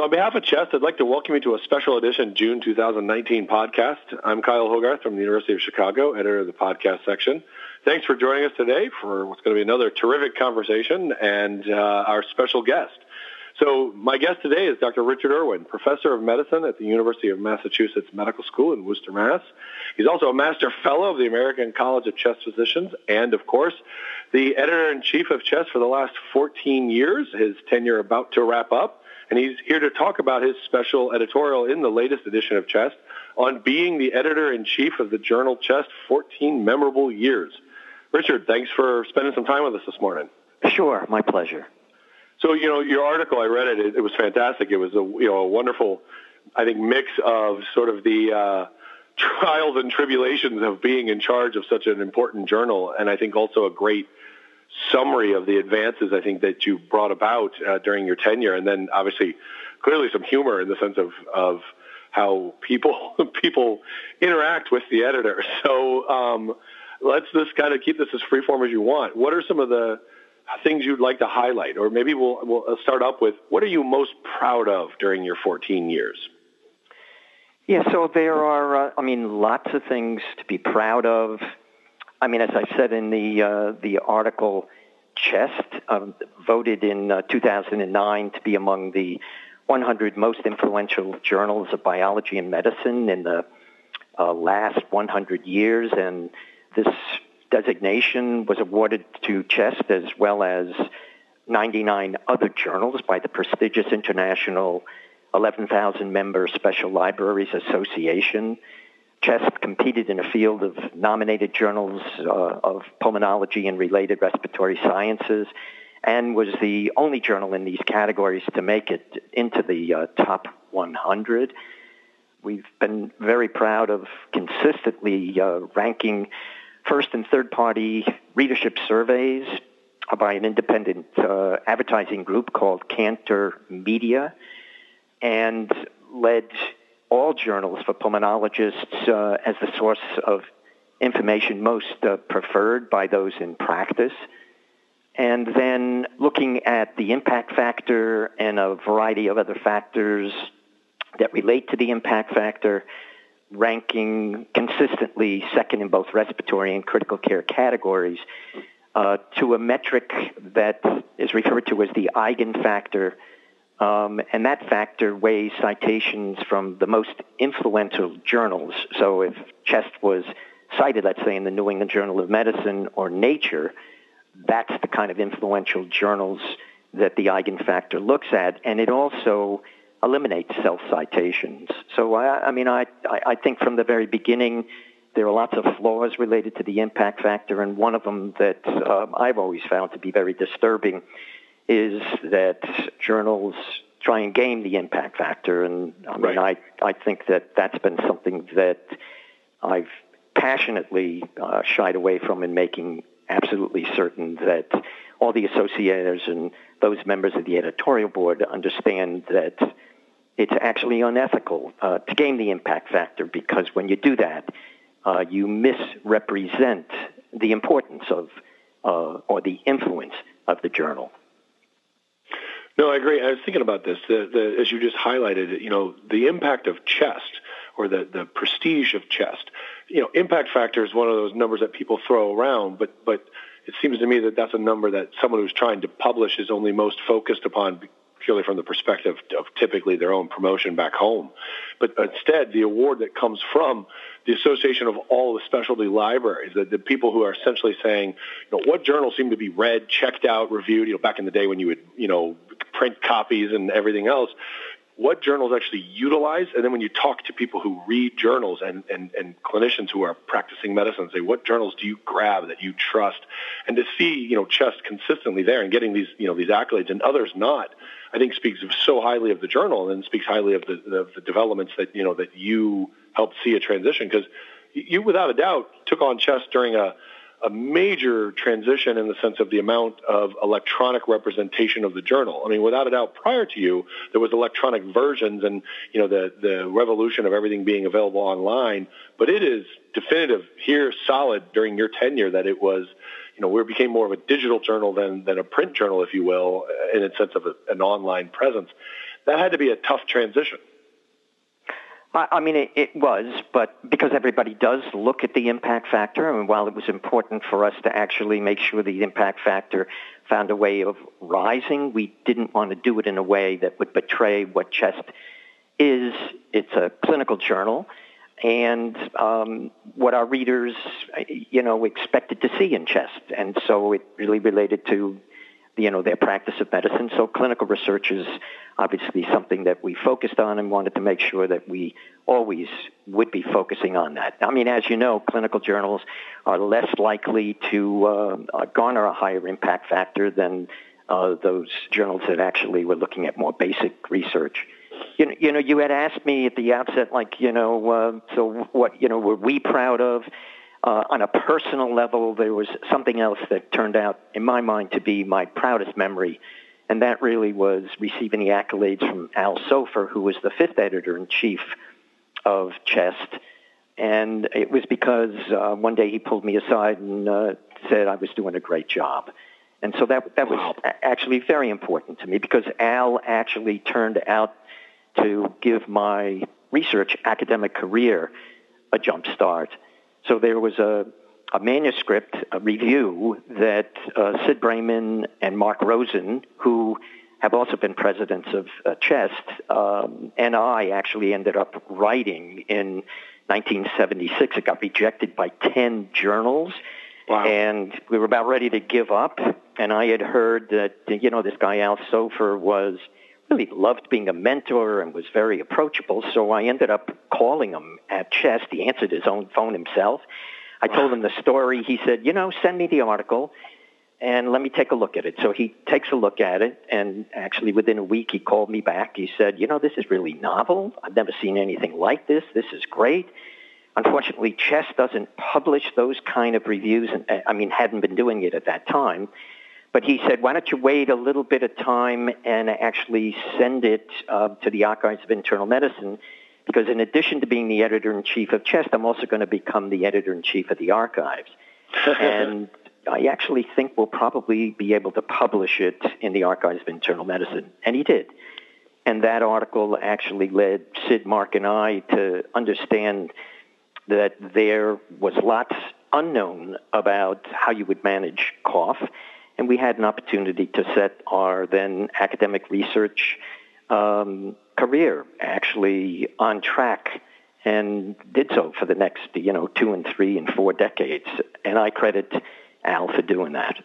So on behalf of Chest, I'd like to welcome you to a special edition June 2019 podcast. I'm Kyle Hogarth from the University of Chicago, editor of the podcast section. Thanks for joining us today for what's going to be another terrific conversation and uh, our special guest. So my guest today is Dr. Richard Irwin, professor of medicine at the University of Massachusetts Medical School in Worcester, Mass. He's also a master fellow of the American College of Chest Physicians and, of course, the editor-in-chief of Chest for the last 14 years, his tenure about to wrap up and he's here to talk about his special editorial in the latest edition of Chest on being the editor-in-chief of the journal Chest 14 Memorable Years. Richard, thanks for spending some time with us this morning. Sure, my pleasure. So, you know, your article, I read it, it, it was fantastic. It was a, you know, a wonderful, I think, mix of sort of the uh, trials and tribulations of being in charge of such an important journal, and I think also a great – summary of the advances I think that you brought about uh, during your tenure, and then obviously clearly some humor in the sense of of how people people interact with the editor. So um, let's just kind of keep this as freeform as you want. What are some of the things you'd like to highlight, or maybe we'll we'll start up with what are you most proud of during your 14 years? Yeah, so there are, uh, I mean, lots of things to be proud of. I mean, as I said in the uh, the article, Chest um, voted in uh, 2009 to be among the 100 most influential journals of biology and medicine in the uh, last 100 years, and this designation was awarded to Chest as well as 99 other journals by the prestigious international 11,000 member Special Libraries Association. CHEST competed in a field of nominated journals uh, of pulmonology and related respiratory sciences and was the only journal in these categories to make it into the uh, top 100. We've been very proud of consistently uh, ranking first and third party readership surveys by an independent uh, advertising group called Kantar Media and led all journals for pulmonologists uh, as the source of information most uh, preferred by those in practice. And then looking at the impact factor and a variety of other factors that relate to the impact factor, ranking consistently second in both respiratory and critical care categories uh, to a metric that is referred to as the eigen factor um, and that factor weighs citations from the most influential journals. So if Chest was cited, let's say, in the New England Journal of Medicine or Nature, that's the kind of influential journals that the eigen factor looks at. And it also eliminates self-citations. So, I, I mean, I, I think from the very beginning, there are lots of flaws related to the impact factor, and one of them that um, I've always found to be very disturbing is that journals try and game the impact factor. And I mean, right. I, I think that that's been something that I've passionately uh, shied away from in making absolutely certain that all the associators and those members of the editorial board understand that it's actually unethical uh, to game the impact factor because when you do that, uh, you misrepresent the importance of uh, or the influence of the journal. No, I agree. I was thinking about this. The, the, as you just highlighted, you know, the impact of chest or the, the prestige of chest. You know, impact factor is one of those numbers that people throw around, but but it seems to me that that's a number that someone who's trying to publish is only most focused upon purely from the perspective of typically their own promotion back home. But instead, the award that comes from the association of all the specialty libraries, the, the people who are essentially saying, you know, what journals seem to be read, checked out, reviewed, you know, back in the day when you would, you know, print copies and everything else, what journals actually utilize, and then when you talk to people who read journals and, and, and clinicians who are practicing medicine, say what journals do you grab that you trust, and to see you know Chest consistently there and getting these you know these accolades and others not, I think speaks so highly of the journal and speaks highly of the, of the developments that you know that you helped see a transition because you without a doubt took on Chest during a a major transition in the sense of the amount of electronic representation of the journal. I mean, without a doubt, prior to you, there was electronic versions and, you know, the, the revolution of everything being available online. But it is definitive here, solid during your tenure that it was, you know, we became more of a digital journal than, than a print journal, if you will, in a sense of a, an online presence that had to be a tough transition. I mean, it, it, was, but because everybody does look at the impact factor, and while it was important for us to actually make sure the impact factor found a way of rising, we didn't want to do it in a way that would betray what CHEST is. It's a clinical journal, and um, what our readers, you know, expected to see in CHEST, and so it really related to you know, their practice of medicine. So clinical research is obviously something that we focused on and wanted to make sure that we always would be focusing on that. I mean, as you know, clinical journals are less likely to uh, garner a higher impact factor than uh, those journals that actually were looking at more basic research. You know, you know, you had asked me at the outset, like, you know, uh, so what, you know, were we proud of? Uh, on a personal level, there was something else that turned out, in my mind, to be my proudest memory, and that really was receiving the accolades from Al Soffer, who was the fifth editor in chief of Chest. And it was because uh, one day he pulled me aside and uh, said I was doing a great job. And so that that was actually very important to me because Al actually turned out to give my research academic career a jump start. So there was a, a manuscript, a review that uh, Sid Braman and Mark Rosen, who have also been presidents of uh, Chest, um, and I actually ended up writing in 1976. It got rejected by 10 journals. Wow. And we were about ready to give up. And I had heard that, you know, this guy Al Soffer was really loved being a mentor and was very approachable. So I ended up calling him at Chest. He answered his own phone himself. I told him the story. He said, you know, send me the article and let me take a look at it. So he takes a look at it, and actually within a week he called me back. He said, you know, this is really novel. I've never seen anything like this. This is great. Unfortunately, Chest doesn't publish those kind of reviews, and I mean, hadn't been doing it at that time. But he said, why don't you wait a little bit of time and actually send it uh, to the Archives of Internal Medicine? Because in addition to being the editor in chief of CHEST, I'm also going to become the editor in chief of the archives. and I actually think we'll probably be able to publish it in the Archives of Internal Medicine. And he did. And that article actually led Sid, Mark, and I to understand that there was lots unknown about how you would manage cough and we had an opportunity to set our then academic research um, career actually on track and did so for the next, you know, two and three and four decades. And I credit Al for doing that.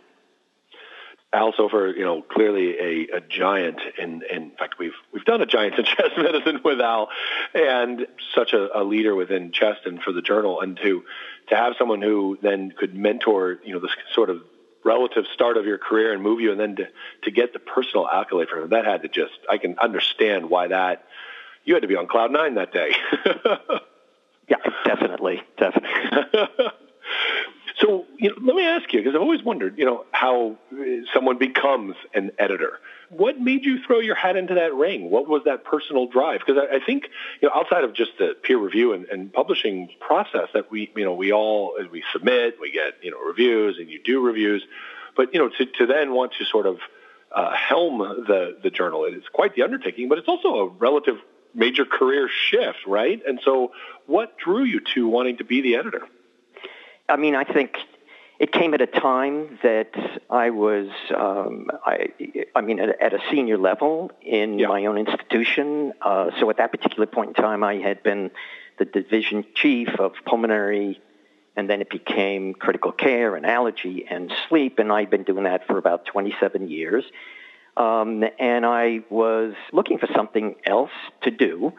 Al Soffer, you know, clearly a, a giant. In, in fact, we've we've done a giant in chest medicine with Al, and such a, a leader within chest and for the journal. And to to have someone who then could mentor, you know, this sort of relative start of your career and move you, and then to, to get the personal accolade from him, that had to just, I can understand why that, you had to be on cloud nine that day. yeah, definitely, definitely. so, you know, let me ask you, because I've always wondered, you know, how someone becomes an editor. What made you throw your hat into that ring? What was that personal drive? Because I, I think, you know, outside of just the peer review and, and publishing process that we, you know, we all we submit, we get, you know, reviews, and you do reviews, but you know, to, to then want to sort of uh, helm the the journal, it's quite the undertaking, but it's also a relative major career shift, right? And so, what drew you to wanting to be the editor? I mean, I think it came at a time that I was, um, I, I mean, at, at, a senior level in yeah. my own institution. Uh, so at that particular point in time, I had been the division chief of pulmonary, and then it became critical care and allergy and sleep, and I'd been doing that for about 27 years. Um, and I was looking for something else to do.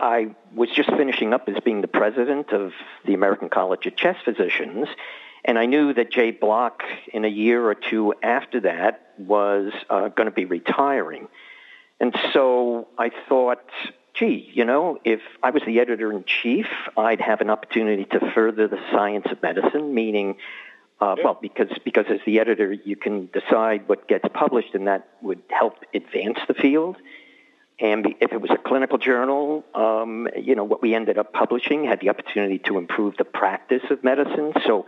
I was just finishing up as being the president of the American College of Chest Physicians, and I knew that Jay Block, in a year or two after that, was uh, going to be retiring. And so I thought, gee, you know, if I was the editor in chief, I'd have an opportunity to further the science of medicine, meaning, uh, well, because, because as the editor, you can decide what gets published, and that would help advance the field. And if it was a clinical journal, um, you know, what we ended up publishing had the opportunity to improve the practice of medicine. So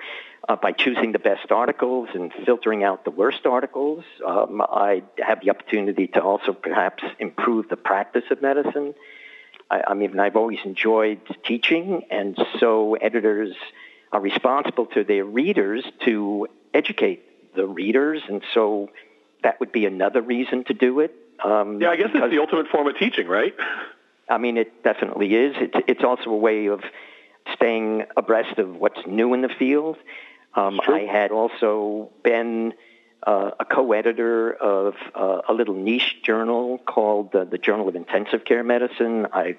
uh, by choosing the best articles and filtering out the worst articles. Um, I have the opportunity to also perhaps improve the practice of medicine. I, I mean, I've always enjoyed teaching, and so editors are responsible to their readers to educate the readers, and so that would be another reason to do it. Um, yeah, I guess it's the ultimate form of teaching, right? I mean, it definitely is. It's, it's also a way of staying abreast of what's new in the field. Um, I had also been uh, a co-editor of uh, a little niche journal called uh, the Journal of Intensive Care Medicine. I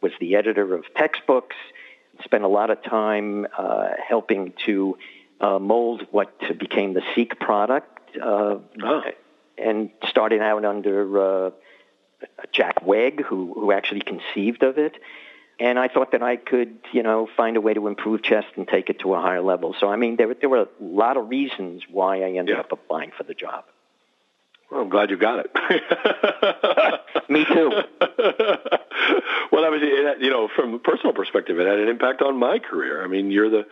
was the editor of textbooks. Spent a lot of time uh, helping to uh, mold what became the Seek product, uh, oh. And starting out under uh, Jack Wegg, who who actually conceived of it and I thought that I could, you know, find a way to improve Chest and take it to a higher level. So, I mean, there, there were a lot of reasons why I ended yeah. up applying for the job. Well, I'm glad you got it. Me too. well, obviously, it, you know, from a personal perspective, it had an impact on my career. I mean, you're the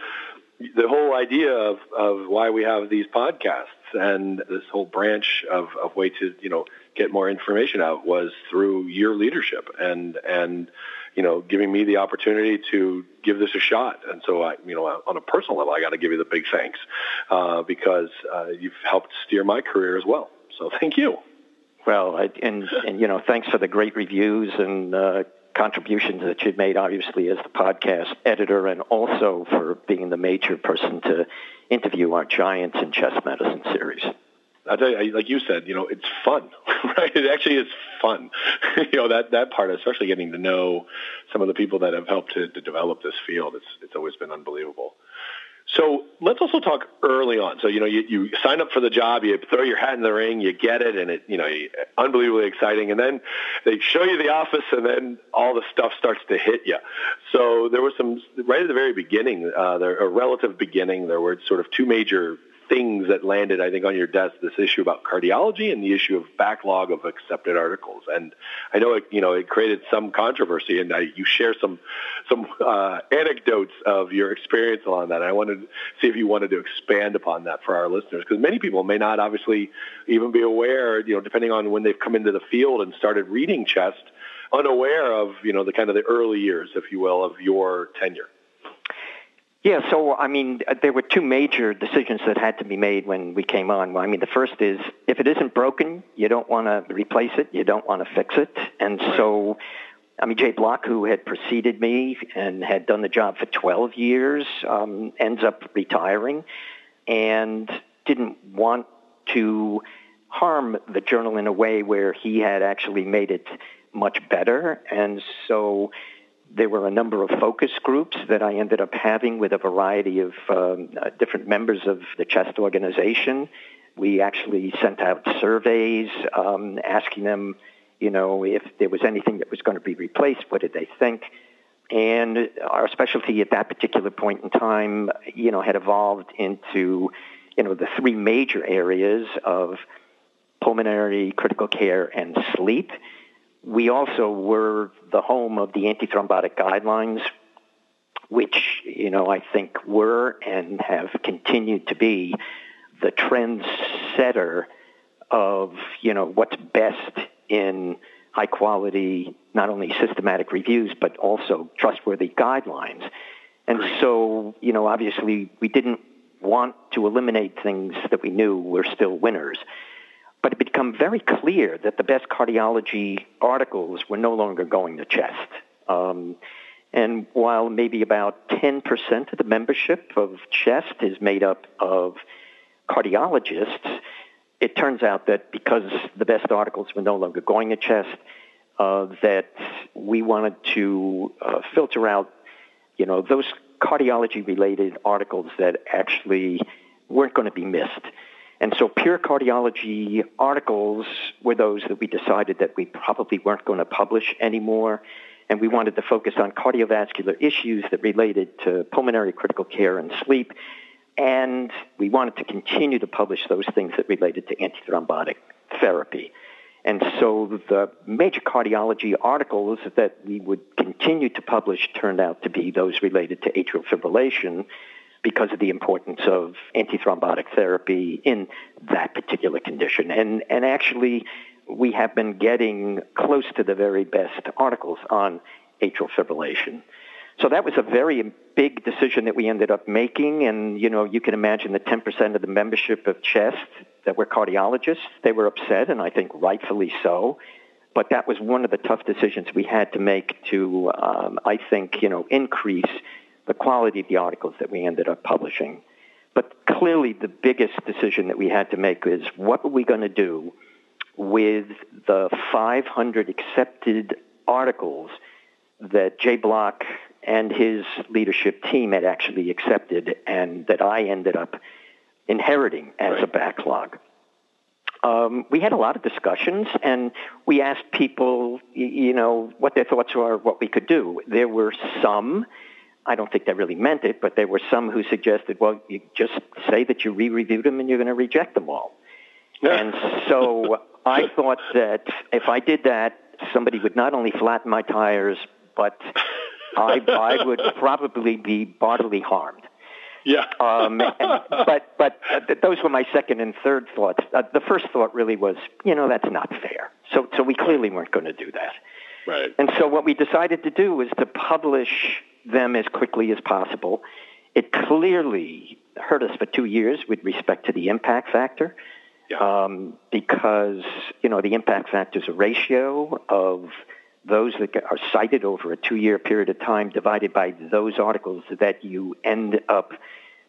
the whole idea of of why we have these podcasts and this whole branch of of way to you know get more information out was through your leadership and and you know, giving me the opportunity to give this a shot. And so, I, you know, on a personal level, I got to give you the big thanks uh, because uh, you've helped steer my career as well. So, thank you. Well, and and you know, thanks for the great reviews and uh, contributions that you've made, obviously, as the podcast editor, and also for being the major person to interview our Giants in Chest Medicine series. I tell you, like you said, you know, it's fun, right? It actually is fun. you know, that, that part, especially getting to know some of the people that have helped to, to develop this field. It's, it's always been unbelievable. So let's also talk early on. So, you know, you, you sign up for the job, you throw your hat in the ring, you get it, and it, you know, unbelievably exciting. And then they show you the office, and then all the stuff starts to hit you. So there was some, right at the very beginning, uh, there, a relative beginning, there were sort of two major things that landed, I think, on your desk. This issue about cardiology and the issue of backlog of accepted articles. And I know it, you know, it created some controversy, and I, you share some some uh, anecdotes of your experience on that. I wanted to see if you wanted to expand upon that for our listeners, because many people may not obviously even be aware, you know, depending on when they've come into the field and started reading chest, unaware of, you know, the kind of the early years, if you will, of your tenure. Yeah, so I mean, there were two major decisions that had to be made when we came on. I mean, the first is if it isn't broken, you don't want to replace it, you don't want to fix it. And so, I mean, Jay Block, who had preceded me and had done the job for 12 years, um, ends up retiring and didn't want to harm the journal in a way where he had actually made it much better. And so, there were a number of focus groups that I ended up having with a variety of um, uh, different members of the chest organization. We actually sent out surveys um, asking them, you know, if there was anything that was going to be replaced, what did they think? And our specialty at that particular point in time, you know, had evolved into, you know, the three major areas of pulmonary critical care and sleep we also were the home of the antithrombotic guidelines, which, you know, I think were and have continued to be the trendsetter of, you know, what's best in high quality, not only systematic reviews, but also trustworthy guidelines. And so, you know, obviously we didn't want to eliminate things that we knew were still winners but it became very clear that the best cardiology articles were no longer going to chest. Um, and while maybe about 10% of the membership of chest is made up of cardiologists, it turns out that because the best articles were no longer going to chest, uh, that we wanted to uh, filter out, you know, those cardiology-related articles that actually weren't going to be missed. And so pure cardiology articles were those that we decided that we probably weren't going to publish anymore. And we wanted to focus on cardiovascular issues that related to pulmonary critical care and sleep. And we wanted to continue to publish those things that related to antithrombotic therapy. And so the major cardiology articles that we would continue to publish turned out to be those related to atrial fibrillation because of the importance of antithrombotic therapy in that particular condition. And, and actually, we have been getting close to the very best articles on atrial fibrillation. So that was a very big decision that we ended up making. And, you know, you can imagine the 10% of the membership of CHEST that were cardiologists, they were upset, and I think rightfully so. But that was one of the tough decisions we had to make to, um, I think, you know, increase the quality of the articles that we ended up publishing. But clearly, the biggest decision that we had to make is what were we going to do with the 500 accepted articles that Jay Block and his leadership team had actually accepted and that I ended up inheriting as right. a backlog. Um, we had a lot of discussions and we asked people, you know, what their thoughts were, what we could do. There were some, I don't think they really meant it, but there were some who suggested, well, you just say that you re-reviewed them and you're going to reject them all. and so I thought that if I did that, somebody would not only flatten my tires, but I, I would probably be bodily harmed. Yeah. um, and, but but uh, those were my second and third thoughts. Uh, the first thought really was, you know, that's not fair. So so we clearly weren't going to do that. Right. And so what we decided to do was to publish them as quickly as possible. It clearly hurt us for two years with respect to the impact factor. Yeah. Um, because you know the impact factor is a ratio of those that are cited over a two-year period of time divided by those articles that you end up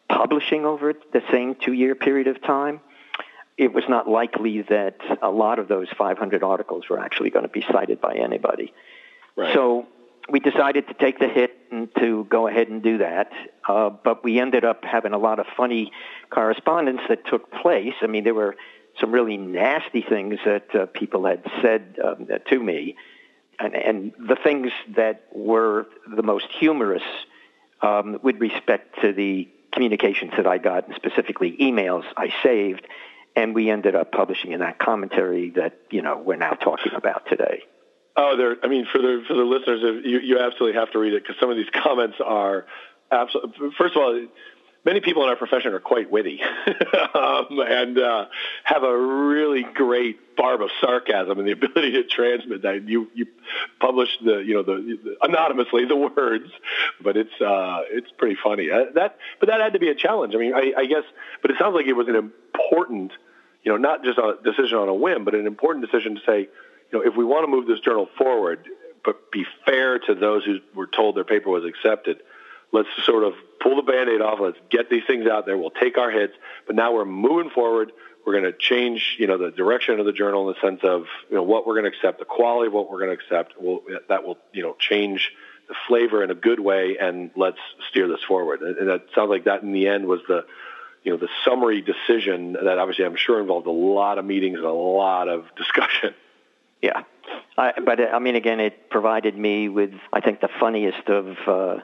publishing over the same two-year period of time, it was not likely that a lot of those 500 articles were actually going to be cited by anybody. Right. So we decided to take the hit and to go ahead and do that. Uh, but we ended up having a lot of funny correspondence that took place. I mean, there were some really nasty things that uh, people had said um, to me and, and the things that were the most humorous um, with respect to the communications that I got, and specifically emails I saved, and we ended up publishing in that commentary that you know we're now talking about today. Oh, there. I mean, for the for the listeners, you you absolutely have to read it because some of these comments are absolutely. First of all, many people in our profession are quite witty um, and uh, have a really great barb of sarcasm and the ability to transmit that. You you publish the you know the, the anonymously the words, but it's uh, it's pretty funny. Uh, that but that had to be a challenge. I mean, I, I guess, but it sounds like it was an important, you know, not just a decision on a whim, but an important decision to say, you know, if we want to move this journal forward, but be fair to those who were told their paper was accepted let's sort of pull the band-aid off. Let's get these things out there. We'll take our hits, but now we're moving forward. We're going to change, you know, the direction of the journal in the sense of, you know, what we're going to accept, the quality of what we're going to accept. Will that will, you know, change the flavor in a good way, and let's steer this forward. And that sounds like that in the end was the, you know, the summary decision that obviously I'm sure involved a lot of meetings and a lot of discussion. Yeah. I, but I mean, again, it provided me with, I think, the funniest of uh,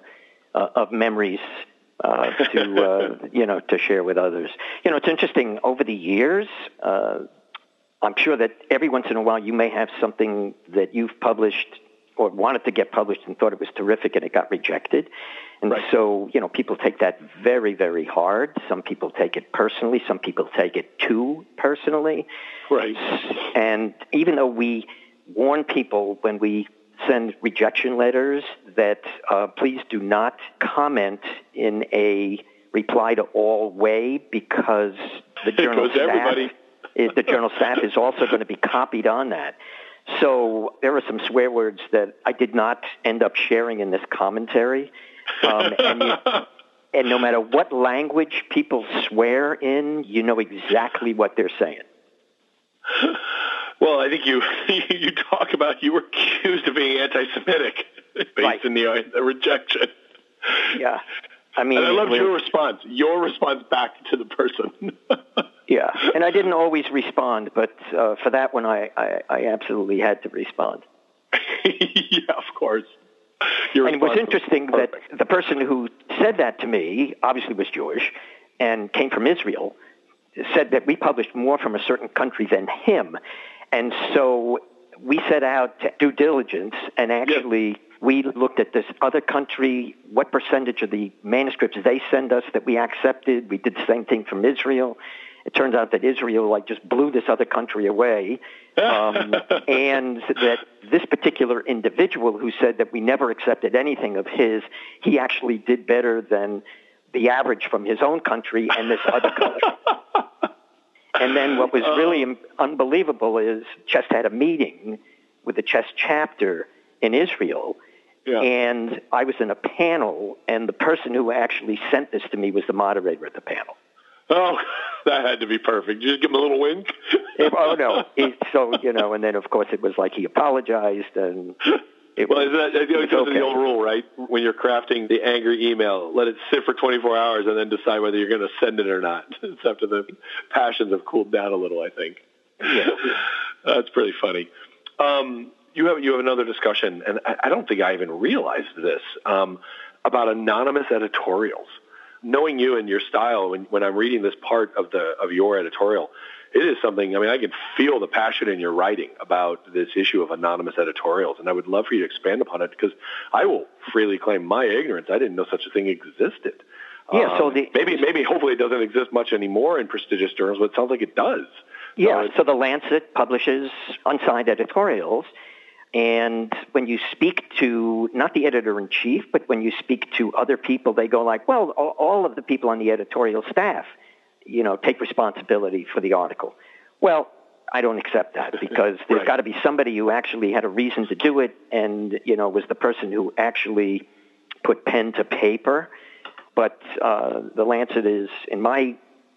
uh, of memories uh, to uh, you know to share with others. You know, it's interesting. Over the years, uh, I'm sure that every once in a while you may have something that you've published or wanted to get published and thought it was terrific and it got rejected. And right. so, you know, people take that very, very hard. Some people take it personally. Some people take it too personally. Right. And even though we warn people when we send rejection letters that uh, please do not comment in a reply to all way because the journal staff the journal staff is also going to be copied on that. So there are some swear words that I did not end up sharing in this commentary. Um, and, you, and no matter what language people swear in, you know exactly what they're saying. Well, I think you you talk about you were accused of being anti-Semitic based right. in the, uh, the rejection. Yeah, I mean, and I love your response. Your response back to the person. yeah, and I didn't always respond, but uh, for that one, I, I, I absolutely had to respond. yeah, of course. Your and it was interesting was that the person who said that to me obviously was Jewish and came from Israel. Said that we published more from a certain country than him, and so we set out to due diligence and actually We looked at this other country, what percentage of the manuscripts they send us that we accepted. We did the same thing from Israel. It turns out that Israel like just blew this other country away, um, and that this particular individual who said that we never accepted anything of his, he actually did better than the average from his own country and this other country. and then what was really um, unbelievable is Chest had a meeting with the CHEST chapter in Israel. Yeah. And I was in a panel, and the person who actually sent this to me was the moderator at the panel. Oh, that had to be perfect. You just give him a little wink. oh no! He, so you know, and then of course it was like he apologized, and it well, was, that, it goes okay. to the old rule, right? When you're crafting the angry email, let it sit for 24 hours and then decide whether you're going to send it or not. it's after the passions have cooled down a little, I think. Yeah, that's pretty funny. Um, you have you have another discussion, and I, I don't think I even realized this um, about anonymous editorials knowing you and your style, when, when I'm reading this part of the of your editorial, it is something. I mean, I can feel the passion in your writing about this issue of anonymous editorials, and I would love for you to expand upon it because I will freely claim my ignorance. I didn't know such a thing existed. Yeah, so um, the, maybe maybe hopefully it doesn't exist much anymore in prestigious journals, but it sounds like it does. Yeah, so, so the Lancet publishes unsigned editorials, and when you speak to not the editor in chief, but when you speak to other people, they go like, "Well, all of the people on the editorial staff, you know, take responsibility for the article." Well, I don't accept that because there's right. got to be somebody who actually had a reason to do it, and you know, was the person who actually put pen to paper. But uh, the Lancet is, in my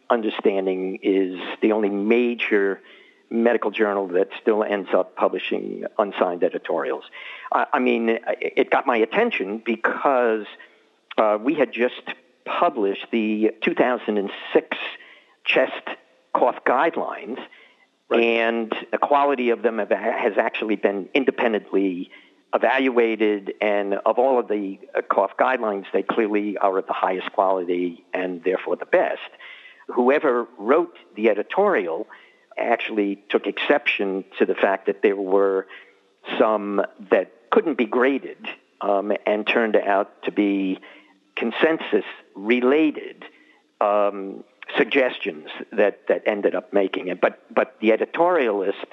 understanding, is the only major medical journal that still ends up publishing unsigned editorials. I, I mean, it got my attention because uh, we had just published the 2006 chest cough guidelines, right. and the quality of them have, has actually been independently evaluated. And of all of the uh, cough guidelines, they clearly are at the highest quality and therefore the best. Whoever wrote the editorial actually took exception to the fact that there were some that couldn't be graded um, and turned out to be consensus related um, suggestions that, that ended up making it. But, but the editorialist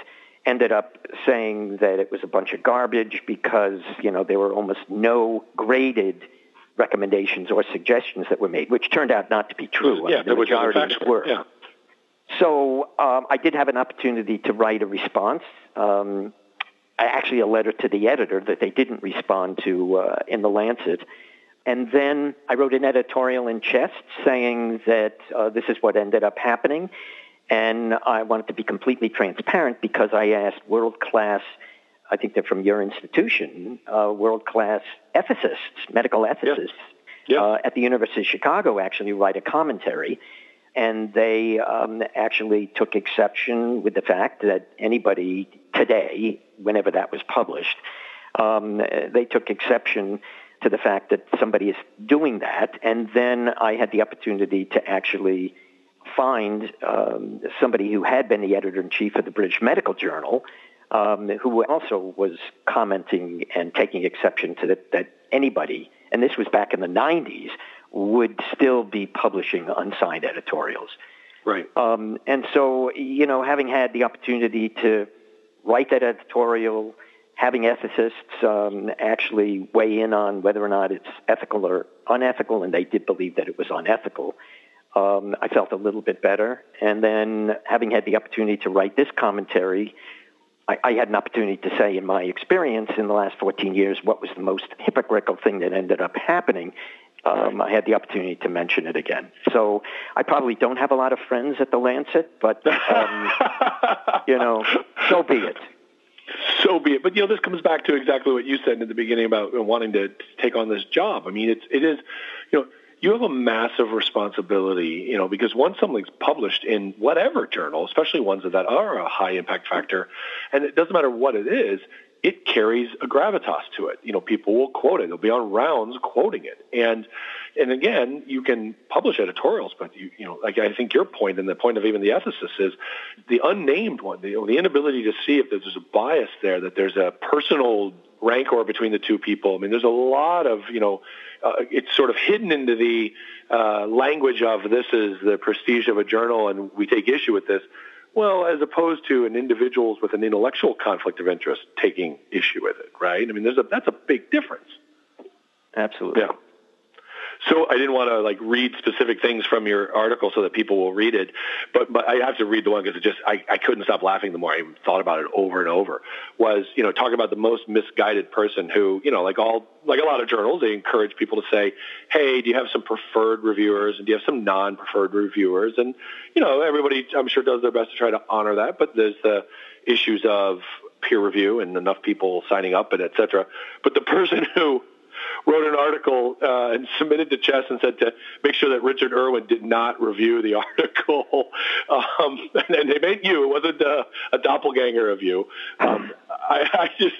ended up saying that it was a bunch of garbage because, you know, there were almost no graded recommendations or suggestions that were made, which turned out not to be true. Yeah, I mean, the majority were. Yeah. So um, I did have an opportunity to write a response, um, actually a letter to the editor that they didn't respond to uh, in the Lancet. And then I wrote an editorial in Chest saying that uh, this is what ended up happening. And I wanted to be completely transparent because I asked world class, I think they're from your institution, uh, world class ethicists, medical ethicists yeah. Yeah. Uh, at the University of Chicago actually write a commentary and they um, actually took exception with the fact that anybody today, whenever that was published, um, they took exception to the fact that somebody is doing that. And then I had the opportunity to actually find um, somebody who had been the editor in chief of the British Medical Journal. Um, who also was commenting and taking exception to that, that anybody, and this was back in the 90s, would still be publishing unsigned editorials. Right. Um, and so, you know, having had the opportunity to write that editorial, having ethicists um, actually weigh in on whether or not it's ethical or unethical, and they did believe that it was unethical, um, I felt a little bit better. And then having had the opportunity to write this commentary, I, I, had an opportunity to say, in my experience in the last 14 years, what was the most hypocritical thing that ended up happening um, I had the opportunity to mention it again. So I probably don't have a lot of friends at the Lancet, but um, you know, so be it. So be it. But you know, this comes back to exactly what you said in the beginning about wanting to take on this job. I mean, it's it is, you know, you have a massive responsibility, you know, because once something's published in whatever journal, especially ones that are a high impact factor, and it doesn't matter what it is, it carries a gravitas to it. You know, people will quote it. They'll be on rounds quoting it. And and again, you can publish editorials, but you you know, like I think your point and the point of even the ethicist is the unnamed one, the, the inability to see if there's a bias there, that there's a personal rancor between the two people. I mean, there's a lot of, you know, uh, it's sort of hidden into the uh, language of this is the prestige of a journal and we take issue with this. Well, as opposed to an individuals with an intellectual conflict of interest taking issue with it, right? I mean, there's a, that's a big difference. Absolutely. Yeah. So I didn't want to like read specific things from your article so that people will read it, but but I have to read the one because it just I, I couldn't stop laughing the more I thought about it over and over. Was you know talking about the most misguided person who you know like all like a lot of journals they encourage people to say, hey, do you have some preferred reviewers and do you have some non-preferred reviewers? And you know everybody I'm sure does their best to try to honor that, but there's the issues of peer review and enough people signing up and et cetera. But the person who wrote an article uh, and submitted to Chest and said to make sure that Richard Irwin did not review the article. Um, and they made you. It wasn't a, a doppelganger of you. Um, I, I just,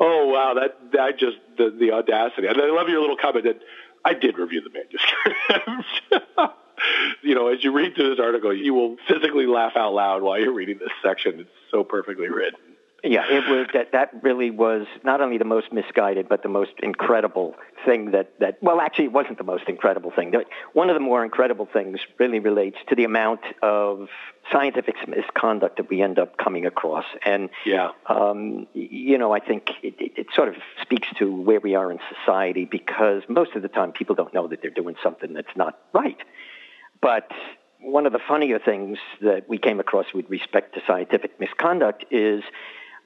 oh wow, that that just the, the audacity. And I love your little comment that I did review the manuscript. you know, as you read through this article, you will physically laugh out loud while you're reading this section. It's so perfectly written. Yeah, it was that that really was not only the most misguided, but the most incredible thing that that well, actually, it wasn't the most incredible thing. One of the more incredible things really relates to the amount of scientific misconduct that we end up coming across, and yeah, um, you know, I think it, it, it sort of speaks to where we are in society because most of the time people don't know that they're doing something that's not right, but one of the funnier things that we came across with respect to scientific misconduct is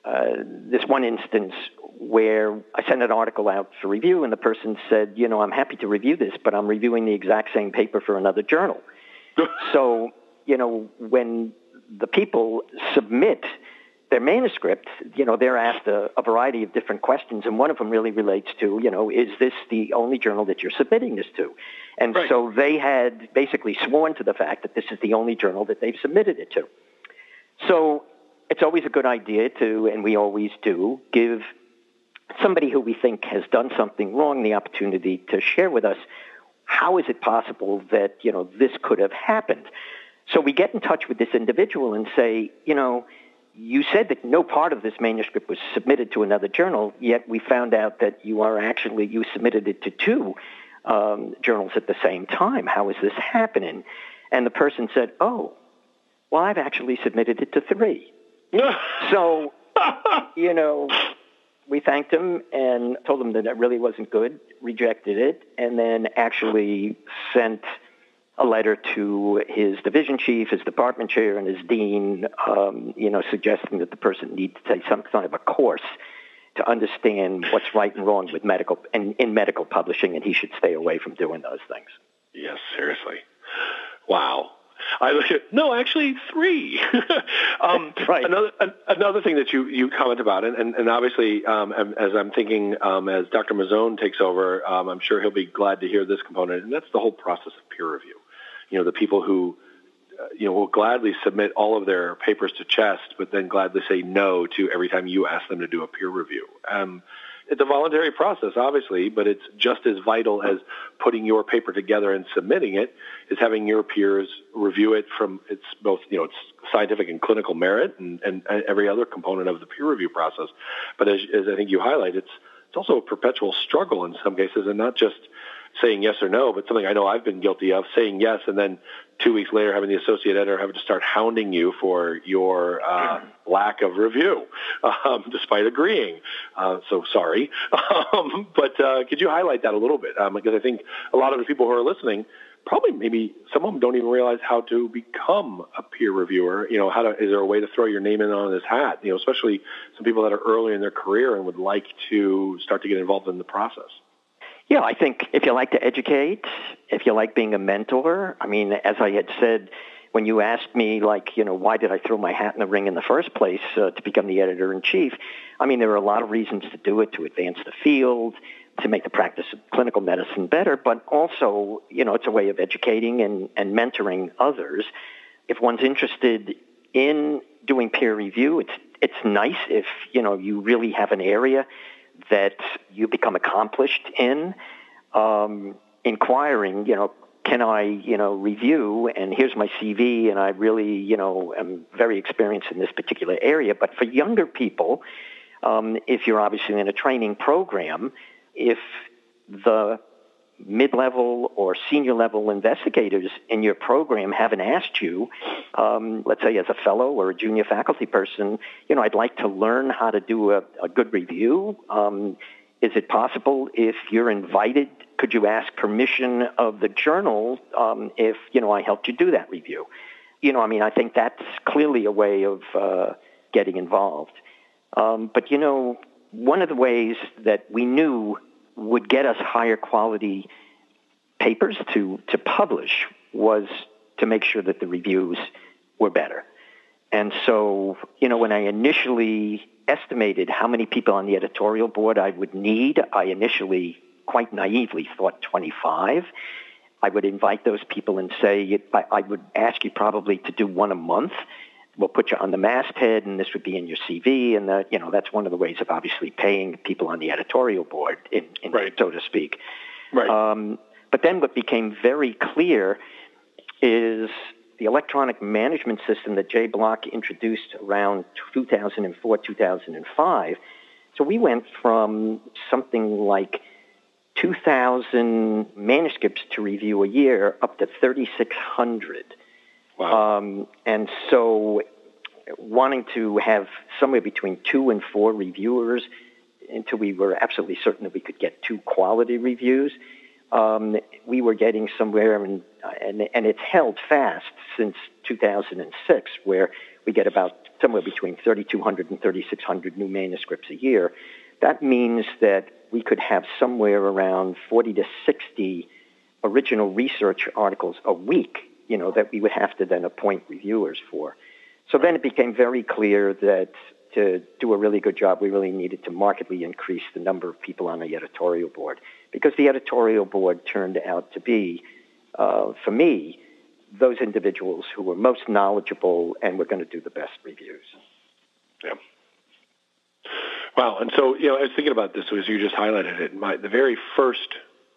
uh, this one instance where I sent an article out for review, and the person said, "You know, I'm happy to review this, but I'm reviewing the exact same paper for another journal." so, you know, when the people submit their manuscript, you know, they're asked a, a, variety of different questions, and one of them really relates to, you know, is this the only journal that you're submitting this to? And right. so they had basically sworn to the fact that this is the only journal that they've submitted it to. So it's always a good idea to, and we always do, give somebody who we think has done something wrong the opportunity to share with us how is it possible that you know this could have happened. So we get in touch with this individual and say, you know, you said that no part of this manuscript was submitted to another journal, yet we found out that you are actually you submitted it to two um, journals at the same time. How is this happening? And the person said, oh, well, I've actually submitted it to three. so, you know, we thanked him and told him that it really wasn't good, rejected it, and then actually sent a letter to his division chief, his department chair, and his dean, um, you know, suggesting that the person needs to take some kind of a course to understand what's right and wrong with medical and in medical publishing, and he should stay away from doing those things. Yes, seriously. Wow. I look at no, actually three. um, right. Another another thing that you you comment about, and and, and obviously um, as I'm thinking um, as Dr. Mazzone takes over, um, I'm sure he'll be glad to hear this component, and that's the whole process of peer review. You know, the people who uh, you know will gladly submit all of their papers to CHEST, but then gladly say no to every time you ask them to do a peer review. Um, it's a voluntary process, obviously, but it's just as vital as putting your paper together and submitting it is having your peers review it from its both, you know, its scientific and clinical merit and, and, every other component of the peer review process. But as, as I think you highlight, it's, it's also a perpetual struggle in some cases and not just saying yes or no, but something I know I've been guilty of saying yes and then two weeks later having the associate editor having to start hounding you for your uh, lack of review, um, despite agreeing. Uh, so sorry, um, but uh, could you highlight that a little bit? Um, because I think a lot of the people who are listening probably maybe some of them don't even realize how to become a peer reviewer. You know, how to is there a way to throw your name in on this hat? You know, especially some people that are early in their career and would like to start to get involved in the process. Yeah, I think if you like to educate, if you like being a mentor, I mean, as I had said, when you asked me, like, you know, why did I throw my hat in the ring in the first place uh, to become the editor in chief? I mean, there are a lot of reasons to do it to advance the field, to make the practice of clinical medicine better, but also, you know, it's a way of educating and, and mentoring others. If one's interested in doing peer review, it's it's nice if you know you really have an area that you become accomplished in. Um, inquiring, you know, can I, you know, review and here's my CV and I really, you know, am very experienced in this particular area. But for younger people, um, if you're obviously in a training program, if the mid-level or senior level investigators in your program haven't asked you, um, let's say as a fellow or a junior faculty person, you know, I'd like to learn how to do a, a good review. Um, is it possible if you're invited, could you ask permission of the journal um, if, you know, I helped you do that review? You know, I mean, I think that's clearly a way of uh, getting involved. Um, but, you know, one of the ways that we knew would get us higher quality papers to, to publish was to make sure that the reviews were better. And so, you know, when I initially estimated how many people on the editorial board I would need, I initially quite naively thought 25. I would invite those people and say, I would ask you probably to do one a month we'll put you on the masthead, and this would be in your CV, and the, you know that's one of the ways of obviously paying people on the editorial board, in, in right. so to speak. Right. Um, but then what became very clear is the electronic management system that Jay Block introduced around 2004, 2005. So we went from something like 2,000 manuscripts to review a year up to 3,600. Wow. Um, and so wanting to have somewhere between two and four reviewers until we were absolutely certain that we could get two quality reviews. Um, we were getting somewhere, and, and, and it's held fast since 2006, where we get about somewhere between 3,200 and 3,600 new manuscripts a year. That means that we could have somewhere around 40 to 60 original research articles a week you know, that we would have to then appoint reviewers for. So then it became very clear that to do a really good job, we really needed to markedly increase the number of people on the editorial board because the editorial board turned out to be, uh, for me, those individuals who were most knowledgeable and were going to do the best reviews. Yeah. Wow. And so, you know, I was thinking about this as you just highlighted it. My, the very first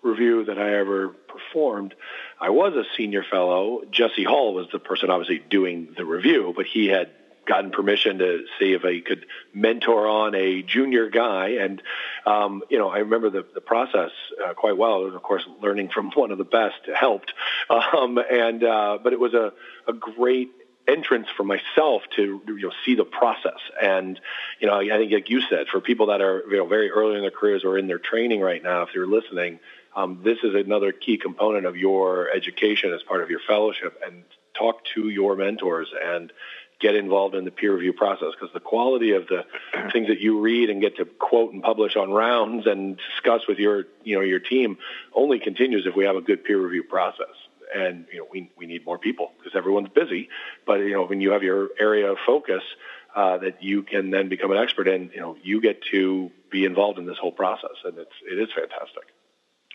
review that I ever performed, I was a senior fellow. Jesse Hall was the person obviously doing the review, but he had gotten permission to see if I could mentor on a junior guy. And, um, you know, I remember the, the process uh, quite well. And of course, learning from one of the best helped. Um, and, uh, but it was a, a great entrance for myself to you know see the process and you know I think like you said for people that are you know very early in their careers or in their training right now if they're listening um, this is another key component of your education as part of your fellowship and talk to your mentors and get involved in the peer review process because the quality of the things that you read and get to quote and publish on rounds and discuss with your you know your team only continues if we have a good peer review process. And you know we we need more people because everyone's busy. But you know when you have your area of focus uh, that you can then become an expert in you know you get to be involved in this whole process and it's it is fantastic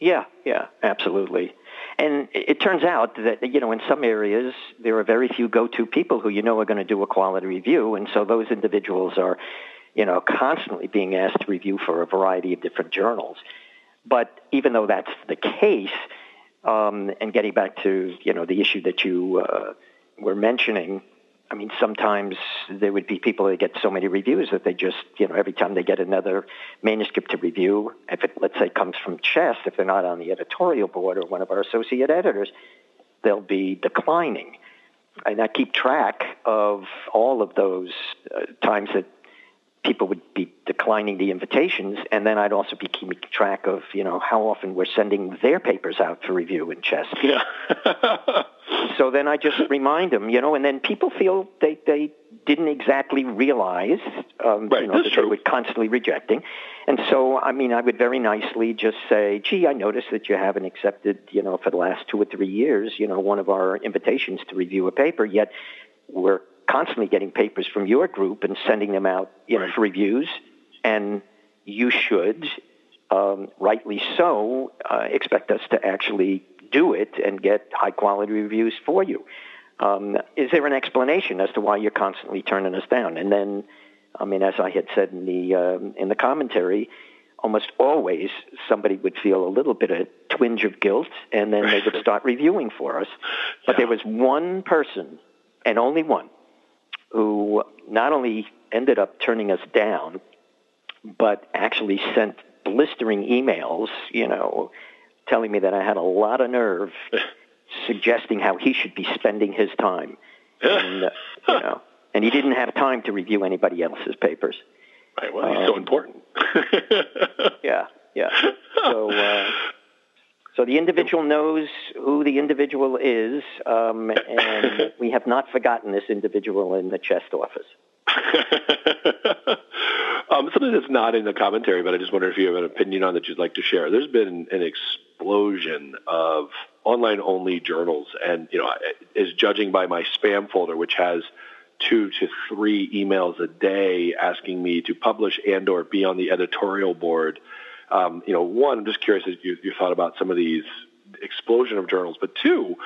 yeah, yeah, absolutely. And it turns out that, you know, in some areas, there are very few go-to people who you know are going to do a quality review. And so those individuals are, you know, constantly being asked to review for a variety of different journals. But even though that's the case, um, and getting back to, you know, the issue that you uh, were mentioning, I mean, sometimes there would be people that get so many reviews that they just, you know, every time they get another manuscript to review, if it, let's say, comes from Chest, if they're not on the editorial board or one of our associate editors, they'll be declining. And I keep track of all of those uh, times that people would be declining the invitations, and then I'd also be keeping track of, you know, how often we're sending their papers out for review in Chest. Yeah. so then I just remind them, you know, and then people feel they they didn't exactly realize, um, right, you know, that true. they were constantly rejecting, and so I mean, I would very nicely just say, gee, I noticed that you haven't accepted, you know, for the last two or three years, you know, one of our invitations to review a paper, yet we're constantly getting papers from your group and sending them out you know, for reviews, and you should, um, rightly so, uh, expect us to actually do it and get high quality reviews for you. Um, is there an explanation as to why you're constantly turning us down? And then, I mean, as I had said in the um, in the commentary, almost always somebody would feel a little bit of twinge of guilt, and then they would start reviewing for us. But yeah. there was one person, and only one, who not only ended up turning us down, but actually sent blistering emails, you know, telling me that I had a lot of nerve, suggesting how he should be spending his time. And, uh, you know, and he didn't have time to review anybody else's papers. Right. Well, he's um, so important. yeah, yeah. So, uh, so the individual knows who the individual is, um, and we have not forgotten this individual in the chest office. um, something that's not in the commentary, but I just wonder if you have an opinion on that you'd like to share. There's been an explosion of online-only journals, and you know, is judging by my spam folder, which has two to three emails a day asking me to publish and or be on the editorial board. Um, you know, one, I'm just curious if you, you thought about some of these explosion of journals, but two,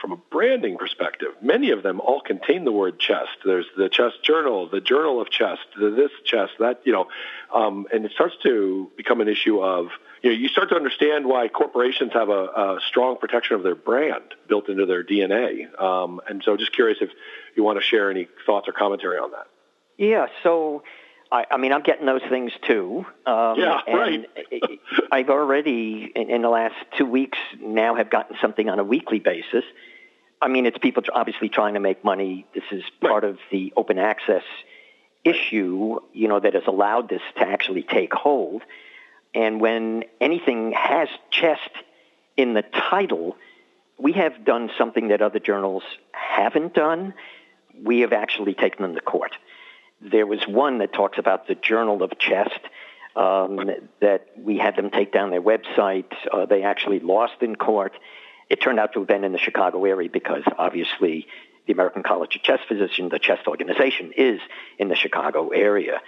from a branding perspective, many of them all contain the word chest. There's the chest journal, the journal of chest, the this chest, that, you know, um, and it starts to become an issue of, you know, you start to understand why corporations have a, a strong protection of their brand built into their DNA. Um, and so just curious if you want to share any thoughts or commentary on that. Yeah, so I, I mean, I'm getting those things too. Um, yeah, right. I've already, in, in the last two weeks, now have gotten something on a weekly basis. I mean, it's people obviously trying to make money. This is part right. of the open access issue, you know, that has allowed this to actually take hold. And when anything has chest in the title, we have done something that other journals haven't done. We have actually taken them to court. There was one that talks about the Journal of Chest. Um, that we had them take down their website. Uh, they actually lost in court. It turned out to have been in the Chicago area because obviously the American College of Chest Physicians, the chest organization, is in the Chicago area.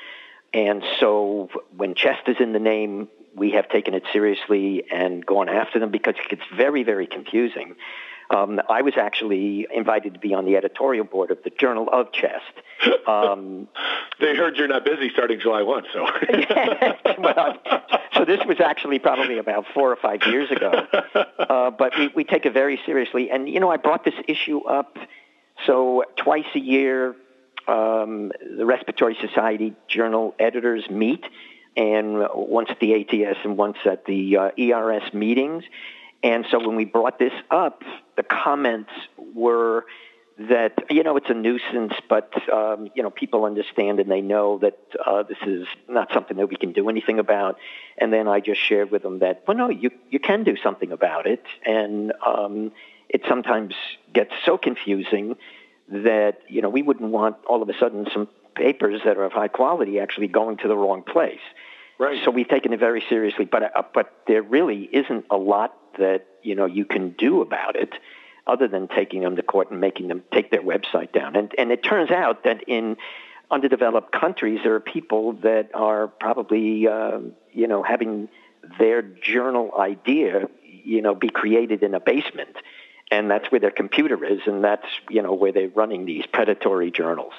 And so when chest is in the name, we have taken it seriously and gone after them because it gets very, very confusing. Um, I was actually invited to be on the editorial board of the Journal of Chest. Um, they heard you're not busy starting July 1, so. well, so this was actually probably about four or five years ago. Uh, but we, we take it very seriously. And, you know, I brought this issue up. So twice a year, um, the Respiratory Society Journal editors meet, and once at the ATS and once at the uh, ERS meetings. And so when we brought this up, the comments were that you know it's a nuisance, but um, you know people understand and they know that uh, this is not something that we can do anything about. And then I just shared with them that well, no, you you can do something about it, and um, it sometimes gets so confusing that you know we wouldn't want all of a sudden some papers that are of high quality actually going to the wrong place. Right. So we've taken it very seriously, but uh, but there really isn't a lot that you know you can do about it, other than taking them to court and making them take their website down. And and it turns out that in underdeveloped countries there are people that are probably uh, you know having their journal idea you know be created in a basement, and that's where their computer is, and that's you know where they're running these predatory journals.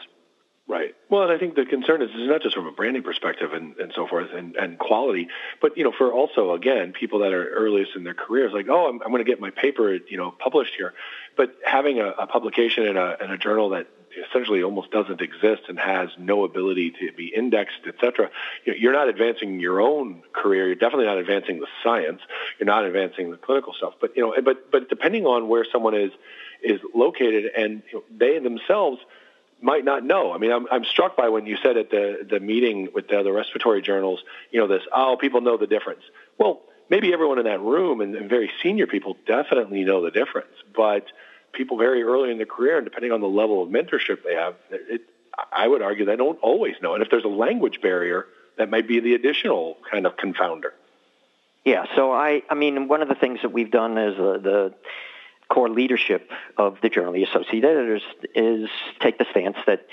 Right. Well, and I think the concern is, is not just from a branding perspective and, and so forth and, and quality, but, you know, for also, again, people that are earliest in their careers, like, oh, I'm, I'm going to get my paper, you know, published here. But having a, a publication in a, in a journal that essentially almost doesn't exist and has no ability to be indexed, et cetera, you're not advancing your own career. You're definitely not advancing the science. You're not advancing the clinical stuff. But, you know, but, but depending on where someone is, is located and you know, they themselves – might not know. I mean, I'm, I'm struck by when you said at the, the meeting with the, respiratory journals, you know, this, oh, people know the difference. Well, maybe everyone in that room and, and very senior people definitely know the difference, but people very early in their career, and depending on the level of mentorship they have, it, I would argue they don't always know. And if there's a language barrier, that might be the additional kind of confounder. Yeah. So I, I mean, one of the things that we've done is the core leadership of the journal, the Associated Editors, is take the stance that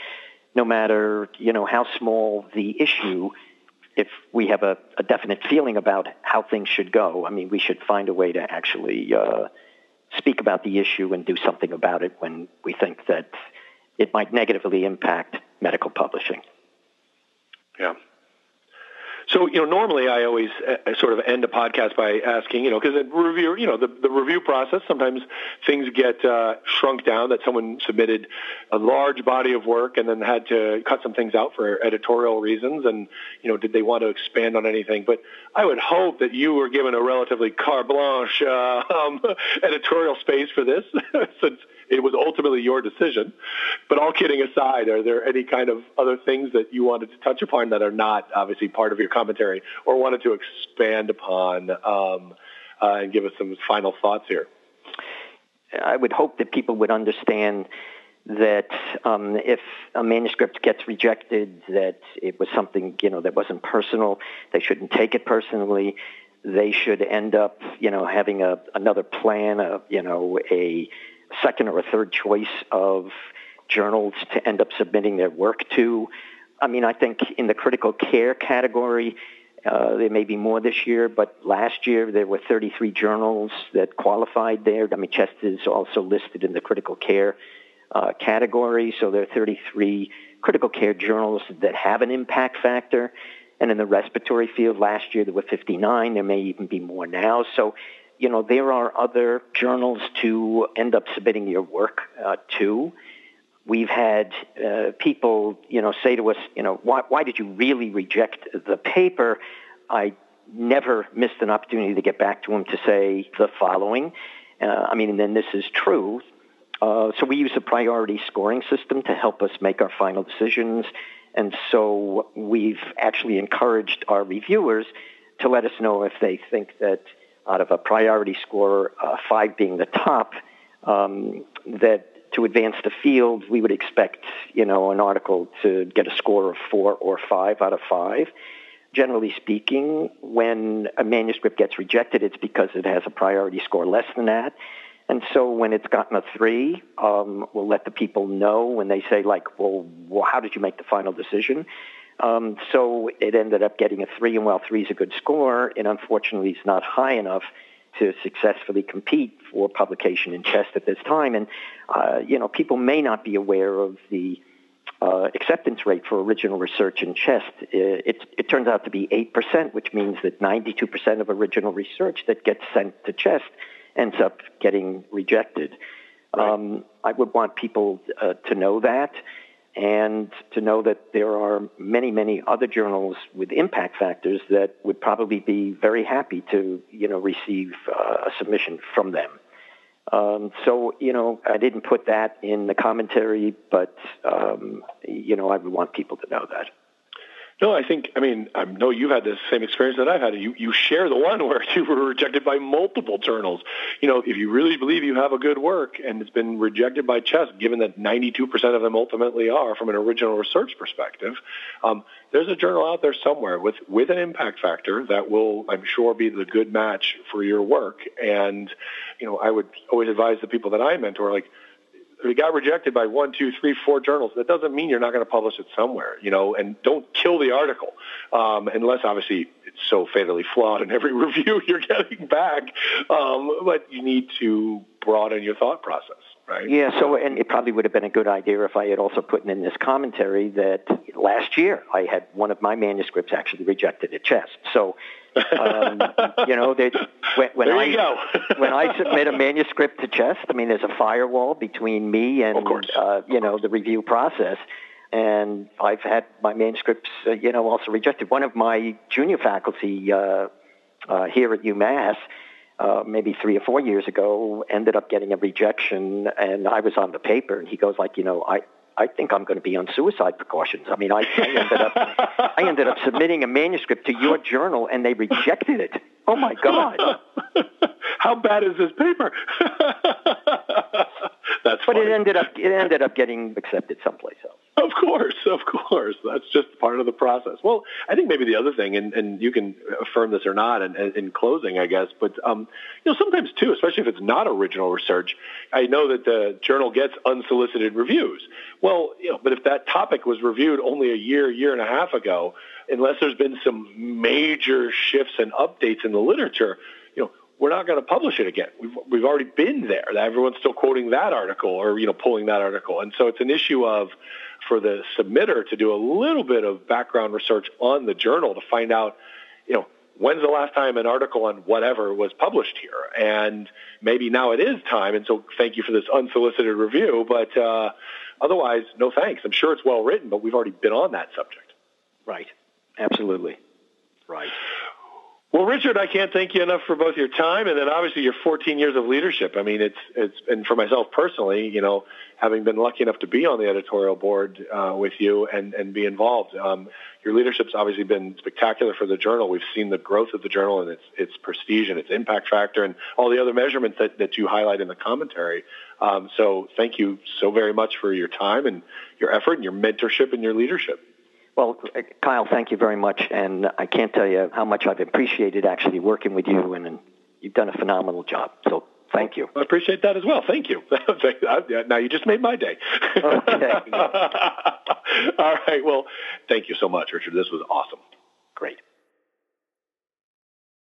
no matter you know how small the issue, if we have a, a definite feeling about how things should go, I mean, we should find a way to actually uh, speak about the issue and do something about it when we think that it might negatively impact medical publishing. Yeah. So, you know, normally I always uh, sort of end a podcast by asking, you know, because review, you know, the, the review process, sometimes things get uh, shrunk down that someone submitted a large body of work and then had to cut some things out for editorial reasons. And, you know, did they want to expand on anything? But I would hope that you were given a relatively carte blanche uh, um, editorial space for this, since it was ultimately your decision. But all kidding aside, are there any kind of other things that you wanted to touch upon that are not obviously part of your commentary or wanted to expand upon um, uh, and give us some final thoughts here? I would hope that people would understand that um, if a manuscript gets rejected, that it was something you know that wasn't personal. They shouldn't take it personally. They should end up, you know, having a another plan, of you know, a second or a third choice of journals to end up submitting their work to. I mean, I think in the critical care category, uh, there may be more this year, but last year there were 33 journals that qualified there. I mean, Chest is also listed in the critical care uh, category, so there are 33 critical care journals that have an impact factor. And in the respiratory field, last year there were 59. There may even be more now. So you know, there are other journals to end up submitting your work uh, to. We've had uh, people, you know, say to us, you know, why, why did you really reject the paper? I never missed an opportunity to get back to them to say the following. Uh, I mean, and then this is true. Uh, so we use a priority scoring system to help us make our final decisions. And so we've actually encouraged our reviewers to let us know if they think that out of a priority score, uh, five being the top, um, that to advance the field, we would expect, you know, an article to get a score of four or five out of five. Generally speaking, when a manuscript gets rejected, it's because it has a priority score less than that. And so when it's gotten a three, um, we'll let the people know when they say, like, well, well, how did you make the final decision? Um, so it ended up getting a three, and while three is a good score, it unfortunately is not high enough to successfully compete for publication in chest at this time. And, uh, you know, people may not be aware of the uh, acceptance rate for original research in chest. It, it, it, turns out to be 8%, which means that 92% of original research that gets sent to chest ends up getting rejected. Right. Um, I would want people uh, to know that and to know that there are many, many other journals with impact factors that would probably be very happy to, you know, receive uh, a submission from them. Um, so, you know, I didn't put that in the commentary, but, um, you know, I would want people to know that. No, I think, I mean, I know you've had the same experience that I've had. You, you share the one where you were rejected by multiple journals. You know, if you really believe you have a good work and it's been rejected by Chest, given that 92% of them ultimately are from an original research perspective, um, there's a journal out there somewhere with, with an impact factor that will, I'm sure, be the good match for your work. And, you know, I would always advise the people that I mentor, like, it got rejected by one, two, three, four journals, that doesn't mean you're not going to publish it somewhere, you know, and don't kill the article, um, unless obviously it's so fatally flawed in every review you're getting back. Um, but you need to broaden your thought process. Right. Yeah, so and it probably would have been a good idea if I had also put in this commentary that last year I had one of my manuscripts actually rejected at chest. So um, you know, when, when I when I submit a manuscript to Chest, I mean, there's a firewall between me and uh, you know the review process. And I've had my manuscripts, uh, you know, also rejected. One of my junior faculty uh, uh here at UMass, uh, maybe three or four years ago, ended up getting a rejection, and I was on the paper, and he goes like, you know, I I think I'm going to be on suicide precautions. I mean, I, I ended up I ended up submitting a manuscript to your journal, and they rejected it. Oh my God! How bad is this paper? That's but funny. it ended up it ended up getting accepted someplace else. Of course, of course. That's just part of the process. Well, I think maybe the other thing, and, and you can affirm this or not in, in closing, I guess, but um, you know, sometimes too, especially if it's not original research, I know that the journal gets unsolicited reviews. Well, you know, but if that topic was reviewed only a year, year and a half ago, unless there's been some major shifts and updates in the literature, we're not going to publish it again. We've we've already been there. Everyone's still quoting that article or you know pulling that article, and so it's an issue of for the submitter to do a little bit of background research on the journal to find out, you know, when's the last time an article on whatever was published here? And maybe now it is time. And so thank you for this unsolicited review. But uh, otherwise, no thanks. I'm sure it's well written, but we've already been on that subject. Right. Absolutely. Right. Well, Richard, I can't thank you enough for both your time and then obviously your 14 years of leadership. I mean, it's it's and for myself personally, you know, having been lucky enough to be on the editorial board uh, with you and and be involved, um, your leadership's obviously been spectacular for the journal. We've seen the growth of the journal and its its prestige and its impact factor and all the other measurements that that you highlight in the commentary. Um, so, thank you so very much for your time and your effort and your mentorship and your leadership. Well, uh, Kyle, thank you very much, and I can't tell you how much I've appreciated actually working with you, and, and you've done a phenomenal job. So thank you. I appreciate that as well. Thank you. now you just made my day. Okay. All right. Well, thank you so much, Richard. This was awesome. Great.